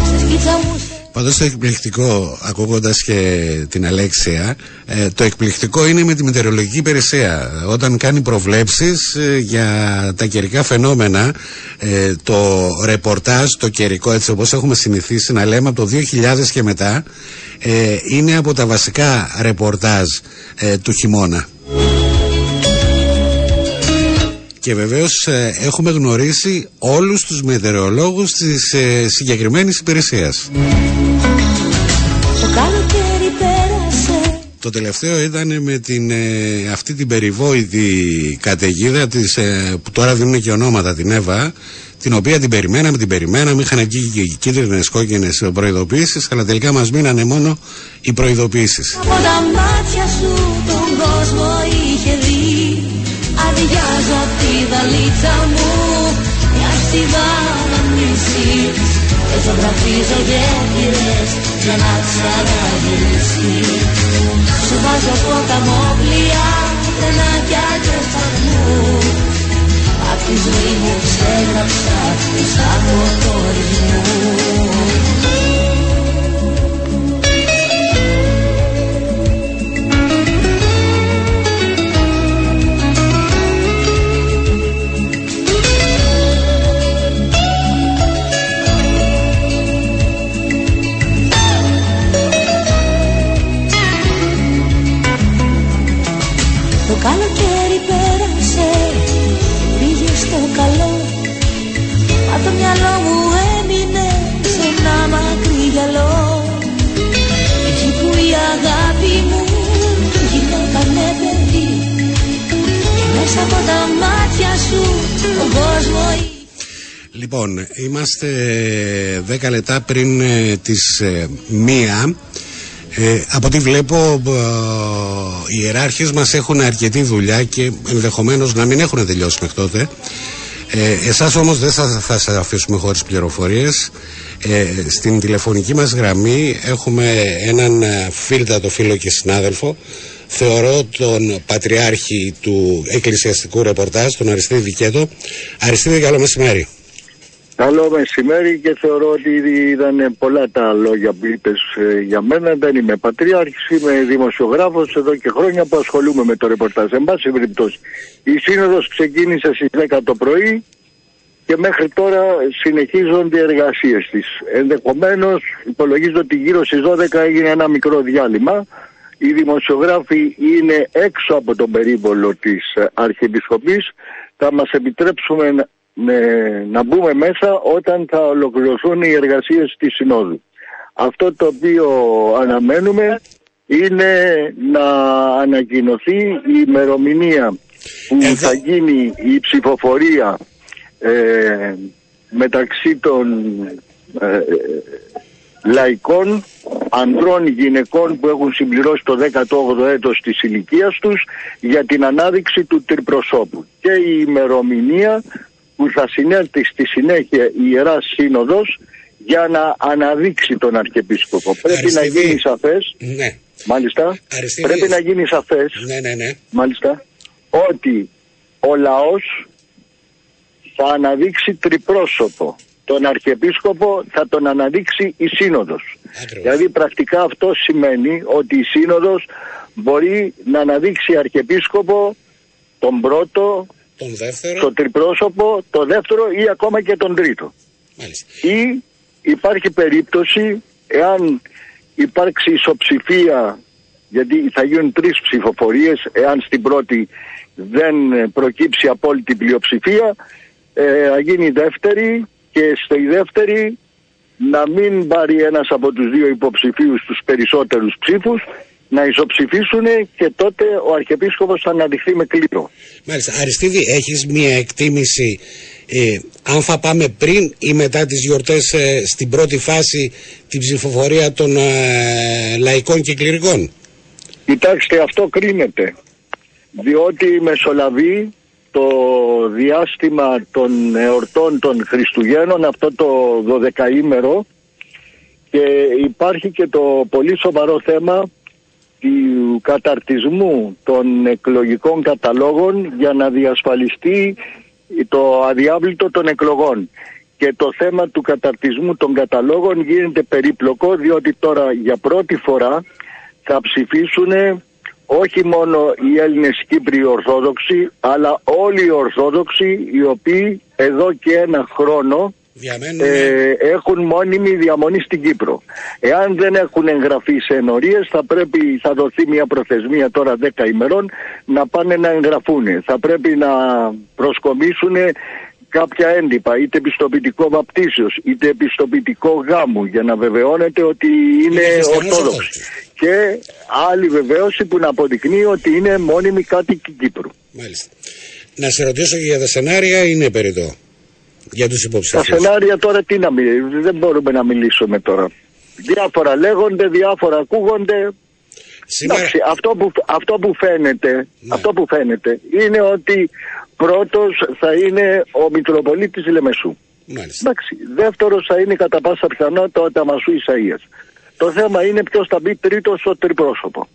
στα σκίτσα μου Πάντως το εκπληκτικό, ακούγοντας και την Αλέξια, ε, το εκπληκτικό είναι με τη μετεωρολογική υπηρεσία. Όταν κάνει προβλέψεις ε, για τα καιρικά φαινόμενα, ε, το ρεπορτάζ, το καιρικό έτσι όπως έχουμε συνηθίσει να λέμε από το 2000 και μετά, είναι από τα βασικά ρεπορτάζ του χειμώνα. Και βεβαίως έχουμε γνωρίσει όλους τους μετεωρολόγους της ε, συγκεκριμένης υπηρεσίας. Το τελευταίο ήταν με την, ε, αυτή την περιβόητη καταιγίδα της, ε, που τώρα δίνουν και ονόματα την Εύα την οποία την περιμέναμε, την περιμέναμε, είχαν βγει και οι κίτρινες κόκκινες προειδοποίησεις αλλά τελικά μας μείνανε μόνο οι προειδοποίησεις. Από τα μάτια σου τον κόσμο είχε δει. Αδειάζω απ' τη βαλίτσα μου μια στιβάδα μισής και ζωγραφίζω γέφυρες για να ξαναγυρίσεις Σου βάζω ποταμό πλοία, τρενάκια και σταθμούς Απ' τη ζωή μου ξέγραψα τους αποχωρισμούς καλοκαίρι το μυαλό μου έμεινε σε ένα μακρύ γυαλό. Εκεί που η αγάπη μου γινότανε παιδί Και μέσα από τα μάτια σου ο κόσμος Λοιπόν, είμαστε 10 λεπτά πριν ε, τις ε, μία. Ε, από ό,τι βλέπω ε, οι ιεράρχες μας έχουν αρκετή δουλειά και ενδεχομένως να μην έχουν τελειώσει μέχρι τότε ε, εσάς όμως δεν θα, θα σας αφήσουμε χωρίς πληροφορίες. Ε, στην τηλεφωνική μας γραμμή έχουμε έναν ε, φίλτατο φίλο και συνάδελφο. Θεωρώ τον πατριάρχη του εκκλησιαστικού ρεπορτάζ τον Αριστίδη Δικέτο Αριστίδη καλό μεσημέρι Καλό μεσημέρι και θεωρώ ότι ήταν πολλά τα λόγια που είπες ε, για μένα. Δεν είμαι πατριάρχης, είμαι δημοσιογράφος εδώ και χρόνια που ασχολούμαι με το ρεπορτάζ. Εν πάση περιπτώσει, η σύνοδος ξεκίνησε στις 10 το πρωί και μέχρι τώρα συνεχίζονται οι εργασίες της. Ενδεχομένως υπολογίζω ότι γύρω στις 12 έγινε ένα μικρό διάλειμμα. Οι δημοσιογράφοι είναι έξω από τον περίβολο της ε, Αρχιεπισκοπής. Θα μας επιτρέψουμε να μπούμε μέσα όταν θα ολοκληρωθούν οι εργασίες της Συνόδου. Αυτό το οποίο αναμένουμε είναι να ανακοινωθεί η ημερομηνία που θα γίνει η ψηφοφορία ε, μεταξύ των ε, λαϊκών ανδρών γυναικών που έχουν συμπληρώσει το 18ο έτος της ηλικίας τους για την ανάδειξη του τριπροσώπου και η ημερομηνία που θα συνέλθει στη συνέχεια η Ιερά Σύνοδος για να αναδείξει τον Αρχιεπίσκοπο. Πρέπει να γίνει σαφές, ναι. μάλιστα, πρέπει να γίνει σαφές, ναι, ναι, ναι. μάλιστα, ότι ο λαός θα αναδείξει τριπρόσωπο. Τον Αρχιεπίσκοπο θα τον αναδείξει η Σύνοδος. Δηλαδή πρακτικά αυτό σημαίνει ότι η Σύνοδος μπορεί να αναδείξει Αρχιεπίσκοπο τον πρώτο, τον δεύτερο. Το τριπρόσωπο, το δεύτερο ή ακόμα και τον τρίτο. Μάλιστα. Ή υπάρχει περίπτωση εάν υπάρξει ισοψηφία γιατί θα γίνουν τρεις ψηφοφορίες εάν στην πρώτη δεν προκύψει απόλυτη πλειοψηφία ε, θα γίνει η δεύτερη και στη δεύτερη να μην πάρει ένας από τους δύο υποψηφίους τους περισσότερους ψήφους να ισοψηφίσουν και τότε ο Αρχιεπίσκοπος θα αναδειχθεί με κλήρο. Μάλιστα. Αριστίδη, έχεις μία εκτίμηση ε, αν θα πάμε πριν ή μετά τις γιορτές ε, στην πρώτη φάση την ψηφοφορία των ε, λαϊκών και κληρικών; Κοιτάξτε, αυτό κρίνεται. Διότι μεσολαβεί το διάστημα των εορτών των Χριστουγέννων, αυτό το 12ήμερο, και υπάρχει και το πολύ σοβαρό θέμα του καταρτισμού των εκλογικών καταλόγων για να διασφαλιστεί το αδιάβλητο των εκλογών. Και το θέμα του καταρτισμού των καταλόγων γίνεται περίπλοκο διότι τώρα για πρώτη φορά θα ψηφίσουν όχι μόνο οι Έλληνες Κύπριοι Ορθόδοξοι αλλά όλοι οι Ορθόδοξοι οι οποίοι εδώ και ένα χρόνο ε, έχουν μόνιμη διαμονή στην Κύπρο. Εάν δεν έχουν εγγραφεί σε ενορίες θα πρέπει, θα δοθεί μια προθεσμία τώρα 10 ημερών να πάνε να εγγραφούν. Θα πρέπει να προσκομίσουν κάποια έντυπα, είτε πιστοποιητικό βαπτίσεως, είτε πιστοποιητικό γάμου για να βεβαιώνεται ότι είναι ορθόδοξοι. Και άλλη βεβαίωση που να αποδεικνύει ότι είναι μόνιμη κάτοικοι Κύπρου. Μάλιστα. Να σε ρωτήσω και για τα σενάρια είναι περιττό για τους υποψηφίους. Τα σενάρια τώρα τι να μιλήσουμε, δεν μπορούμε να μιλήσουμε τώρα. Διάφορα λέγονται, διάφορα ακούγονται. Σήμερα... Εντάξει, αυτό, που, αυτό, που φαίνεται, Ναι. αυτό που φαίνεται είναι ότι πρώτος θα είναι ο Μητροπολίτης Λεμεσού. Μάλιστα. Εντάξει, δεύτερος θα είναι κατά πάσα πιθανότητα ο Ταμασού Ισαΐας. Το θέμα είναι ποιος θα μπει τρίτος στο τριπρόσωπο.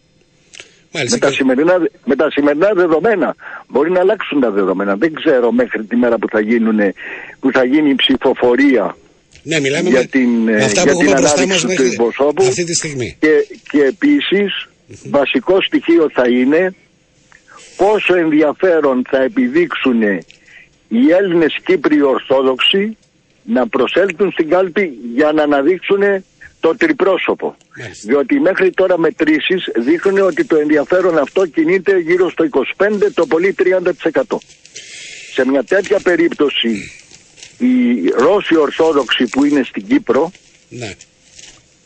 Μάλιστα. Με τα, και- σημερινά, με τα σημερινά δεδομένα. Μπορεί να αλλάξουν τα δεδομένα. Δεν ξέρω μέχρι τη μέρα που θα, γίνουνε, που θα γίνει η ψηφοφορία Ναι, μιλάμε για με, την, με ε, αυτά για που την έχουμε μπροστά ανάδειξη μας του μέχρι εκπροσώπου. αυτή τη στιγμή. και, και επίσης βασικό στοιχείο θα είναι πόσο ενδιαφέρον θα επιδείξουν οι Έλληνες Κύπριοι Ορθόδοξοι να προσέλθουν στην κάλπη για να αναδείξουν το τριπρόσωπο. Μάλιστα. Διότι μέχρι τώρα μετρήσεις δείχνουν ότι το ενδιαφέρον αυτό κινείται γύρω στο 25, το πολύ 30%. Σε μια τέτοια περίπτωση οι Ρώσοι Ορθόδοξοι που είναι στην Κύπρο Ναι.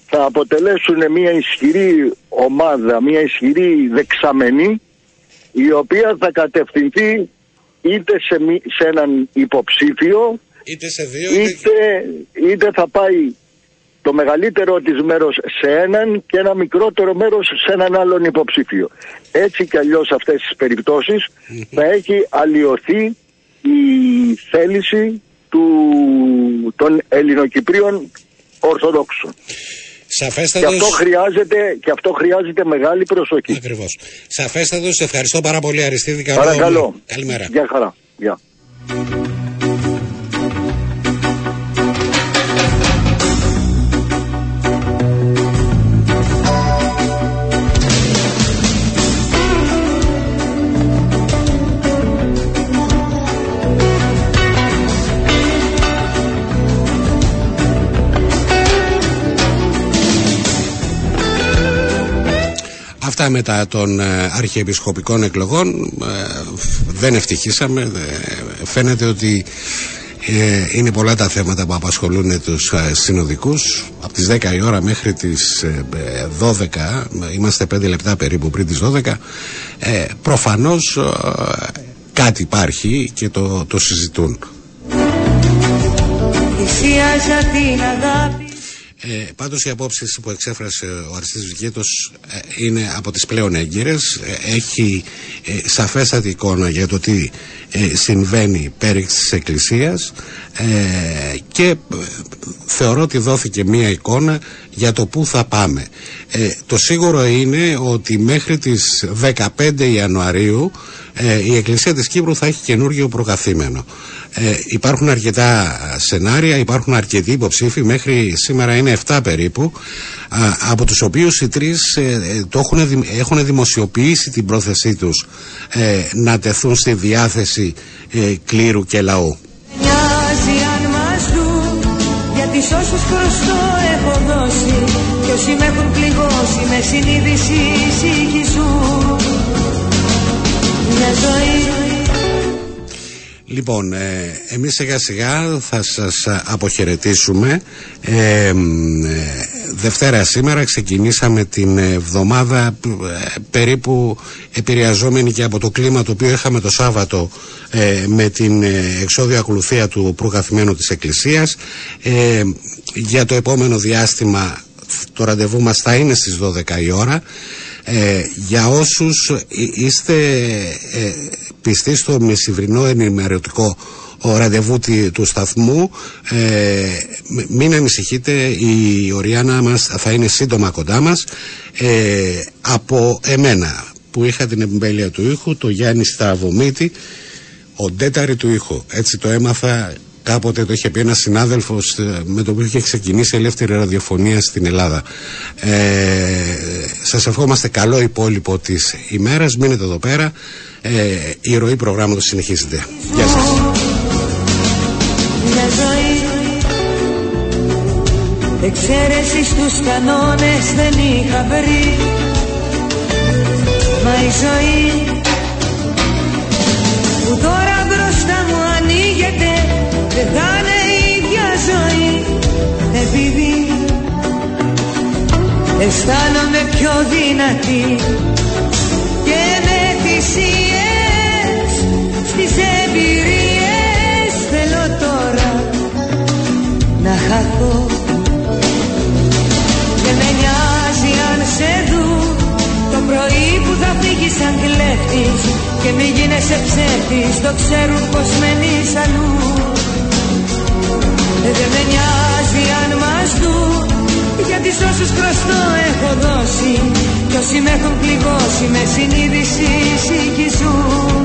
θα αποτελέσουν μια ισχυρή ομάδα, μια ισχυρή δεξαμενή η οποία θα κατευθυνθεί είτε σε, μη- σε έναν υποψήφιο Είτε σε δύο, είτε... είτε, είτε θα πάει το μεγαλύτερο της μέρος σε έναν και ένα μικρότερο μέρος σε έναν άλλον υποψήφιο. Έτσι κι αλλιώς σε αυτές τις περιπτώσεις θα έχει αλλοιωθεί η θέληση του, των Ελληνοκυπρίων Ορθοδόξων. Και Σαφέστατος... αυτό, χρειάζεται, και αυτό χρειάζεται μεγάλη προσοχή. Ακριβώς. Σαφέστατος, σε ευχαριστώ πάρα πολύ Αριστίδη. Καλό- Παρακαλώ. Καλημέρα. Γεια χαρά. Γεια. Αυτά μετά των ε, αρχιεπισκοπικών εκλογών ε, δεν ευτυχήσαμε. Ε, φαίνεται ότι ε, είναι πολλά τα θέματα που απασχολούν τους ε, συνοδικούς. Από τις 10 η ώρα μέχρι τις ε, ε, 12, είμαστε 5 λεπτά περίπου πριν τις 12, ε, προφανώς ε, κάτι υπάρχει και το, το συζητούν. Θυσίαζα την αγάπη Ε, πάντως οι απόψεις που εξέφρασε ο Αριστίδης Βικέτος ε, είναι από τις πλέον έγκυρες. Ε, έχει ε, σαφέστατη εικόνα για το τι ε, συμβαίνει πέρι της Εκκλησίας ε, και ε, θεωρώ ότι δόθηκε μία εικόνα για το πού θα πάμε. Ε, το σίγουρο είναι ότι μέχρι τις 15 Ιανουαρίου ε, η Εκκλησία της Κύπρου θα έχει καινούργιο προκαθήμενο. Ε, υπάρχουν αρκετά σενάρια, υπάρχουν αρκετοί υποψήφοι, μέχρι σήμερα είναι 7 περίπου, α, από τους οποίους οι τρεις ε, ε, το έχουν, δη- έχουν δημοσιοποιήσει την πρόθεσή τους ε, να τεθούν στη διάθεση ε, κλήρου και λαού. Νοιάζει αν μας δουν Γιατί σ' όσους χρωστώ έχω δώσει. Κι όσοι με έχουν πληγώσει Με συνείδηση συγχυζούν Μια ζωή Λοιπόν, ε, εμείς σιγά σιγά θα σας α, αποχαιρετήσουμε. Ε, μ, ε, Δευτέρα σήμερα ξεκινήσαμε την εβδομάδα ε, περίπου επηρεαζόμενη και από το κλίμα το οποίο είχαμε το Σάββατο ε, με την ε, εξόδια ακολουθία του προκαθημένου της Εκκλησίας. Ε, για το επόμενο διάστημα το ραντεβού μας θα είναι στις 12 η ώρα. Ε, για όσους ε, είστε ε, πιστοί στο μεσημβρινό ενημερωτικό ο ραντεβού τη- του σταθμού ε, μ- μην ανησυχείτε η Οριάννα μας θα είναι σύντομα κοντά μας ε, από εμένα που είχα την εμπέλεια του ήχου το Γιάννη Στραβωμίτη ο ντέταρη του ήχου. Έτσι το έμαθα κάποτε το είχε πει ένας συνάδελφος με τον οποίο είχε ξεκινήσει ελεύθερη ραδιοφωνία στην Ελλάδα. Ε, Σας ευχόμαστε καλό υπόλοιπο της ημέρας. Μείνετε εδώ πέρα. Ε, η ροή προγράμματος συνεχίζεται. Γεια σας. Εξαίρεσης στους κανόνες δεν είχα βρει Μα η ζωή αισθάνομαι πιο δυνατή και με θυσίες στις εμπειρίες θέλω τώρα να χαθώ. Και με νοιάζει αν σε δουν το πρωί που θα φύγεις σαν κλέφτης και μη γίνεσαι ψεύτης Το ξέρουν πως μένεις αλλού. Δεν με νοιάζει αν μας δουν Γιατί σ' όσους χρωστό έχω δώσει Κι όσοι με έχουν πληγώσει με συνείδηση συγχυζούν